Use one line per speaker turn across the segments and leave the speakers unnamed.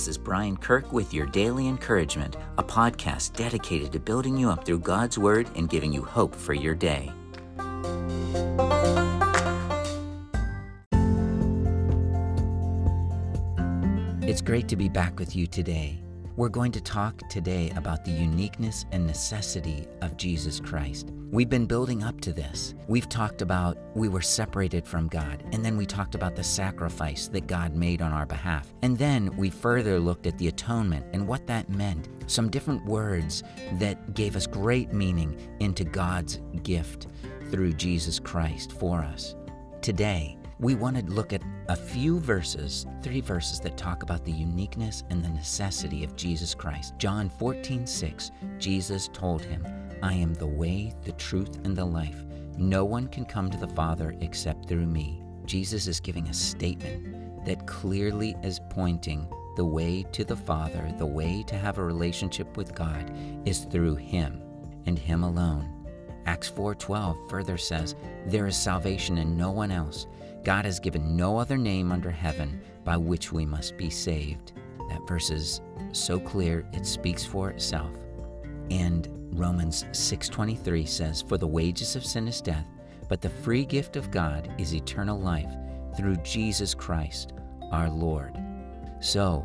This is Brian Kirk with your Daily Encouragement, a podcast dedicated to building you up through God's Word and giving you hope for your day. It's great to be back with you today. We're going to talk today about the uniqueness and necessity of Jesus Christ. We've been building up to this. We've talked about we were separated from God, and then we talked about the sacrifice that God made on our behalf. And then we further looked at the atonement and what that meant. Some different words that gave us great meaning into God's gift through Jesus Christ for us. Today, we want to look at a few verses, three verses that talk about the uniqueness and the necessity of Jesus Christ. John 14, 6, Jesus told him, I am the way, the truth, and the life. No one can come to the Father except through me. Jesus is giving a statement that clearly is pointing the way to the Father, the way to have a relationship with God is through him and him alone. Acts 4:12 further says, "There is salvation in no one else. God has given no other name under heaven by which we must be saved." That verse is so clear, it speaks for itself. And Romans 6:23 says, "For the wages of sin is death, but the free gift of God is eternal life through Jesus Christ, our Lord." So,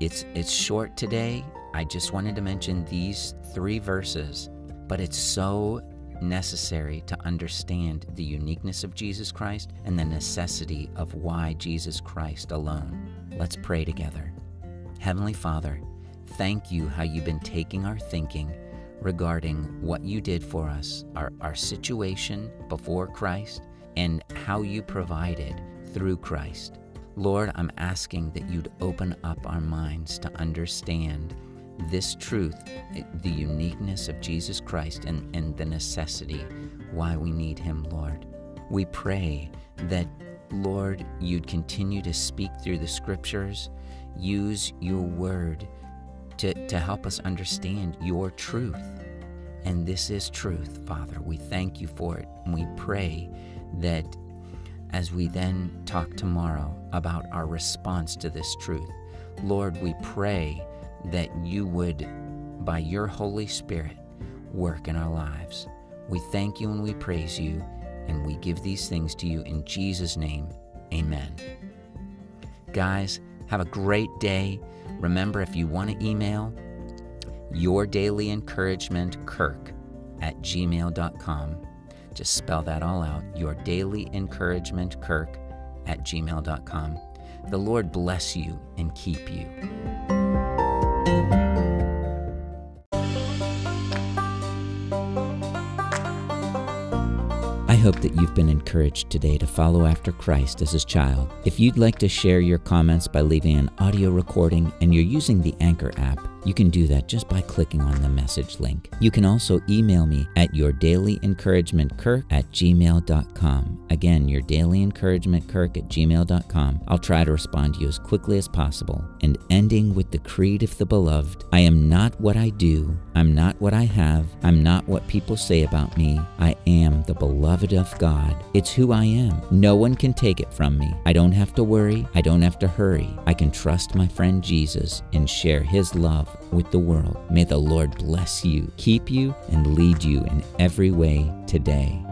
it's it's short today. I just wanted to mention these 3 verses, but it's so necessary to understand the uniqueness of Jesus Christ and the necessity of why Jesus Christ alone. Let's pray together. Heavenly Father, thank you how you've been taking our thinking regarding what you did for us, our, our situation before Christ, and how you provided through Christ. Lord, I'm asking that you'd open up our minds to understand this truth, the uniqueness of Jesus Christ, and, and the necessity why we need Him, Lord. We pray that, Lord, you'd continue to speak through the scriptures, use your word to, to help us understand your truth. And this is truth, Father. We thank you for it. And we pray that as we then talk tomorrow about our response to this truth, Lord, we pray that you would, by your Holy Spirit, work in our lives. We thank you and we praise you, and we give these things to you in Jesus' name. Amen. Guys, have a great day. Remember, if you want to email, your daily encouragement kirk at gmail.com. Just spell that all out. Your daily encouragement kirk at gmail.com. The Lord bless you and keep you. I hope that you've been encouraged today to follow after Christ as his child. If you'd like to share your comments by leaving an audio recording and you're using the Anchor app, you can do that just by clicking on the message link. You can also email me at yourdailyencouragementkirk at gmail.com. Again, yourdailyencouragementkirk at gmail.com. I'll try to respond to you as quickly as possible. And ending with the creed of the beloved I am not what I do, I'm not what I have, I'm not what people say about me. I am the beloved of God. It's who I am. No one can take it from me. I don't have to worry, I don't have to hurry. I can trust my friend Jesus and share his love with the world. May the Lord bless you, keep you, and lead you in every way today.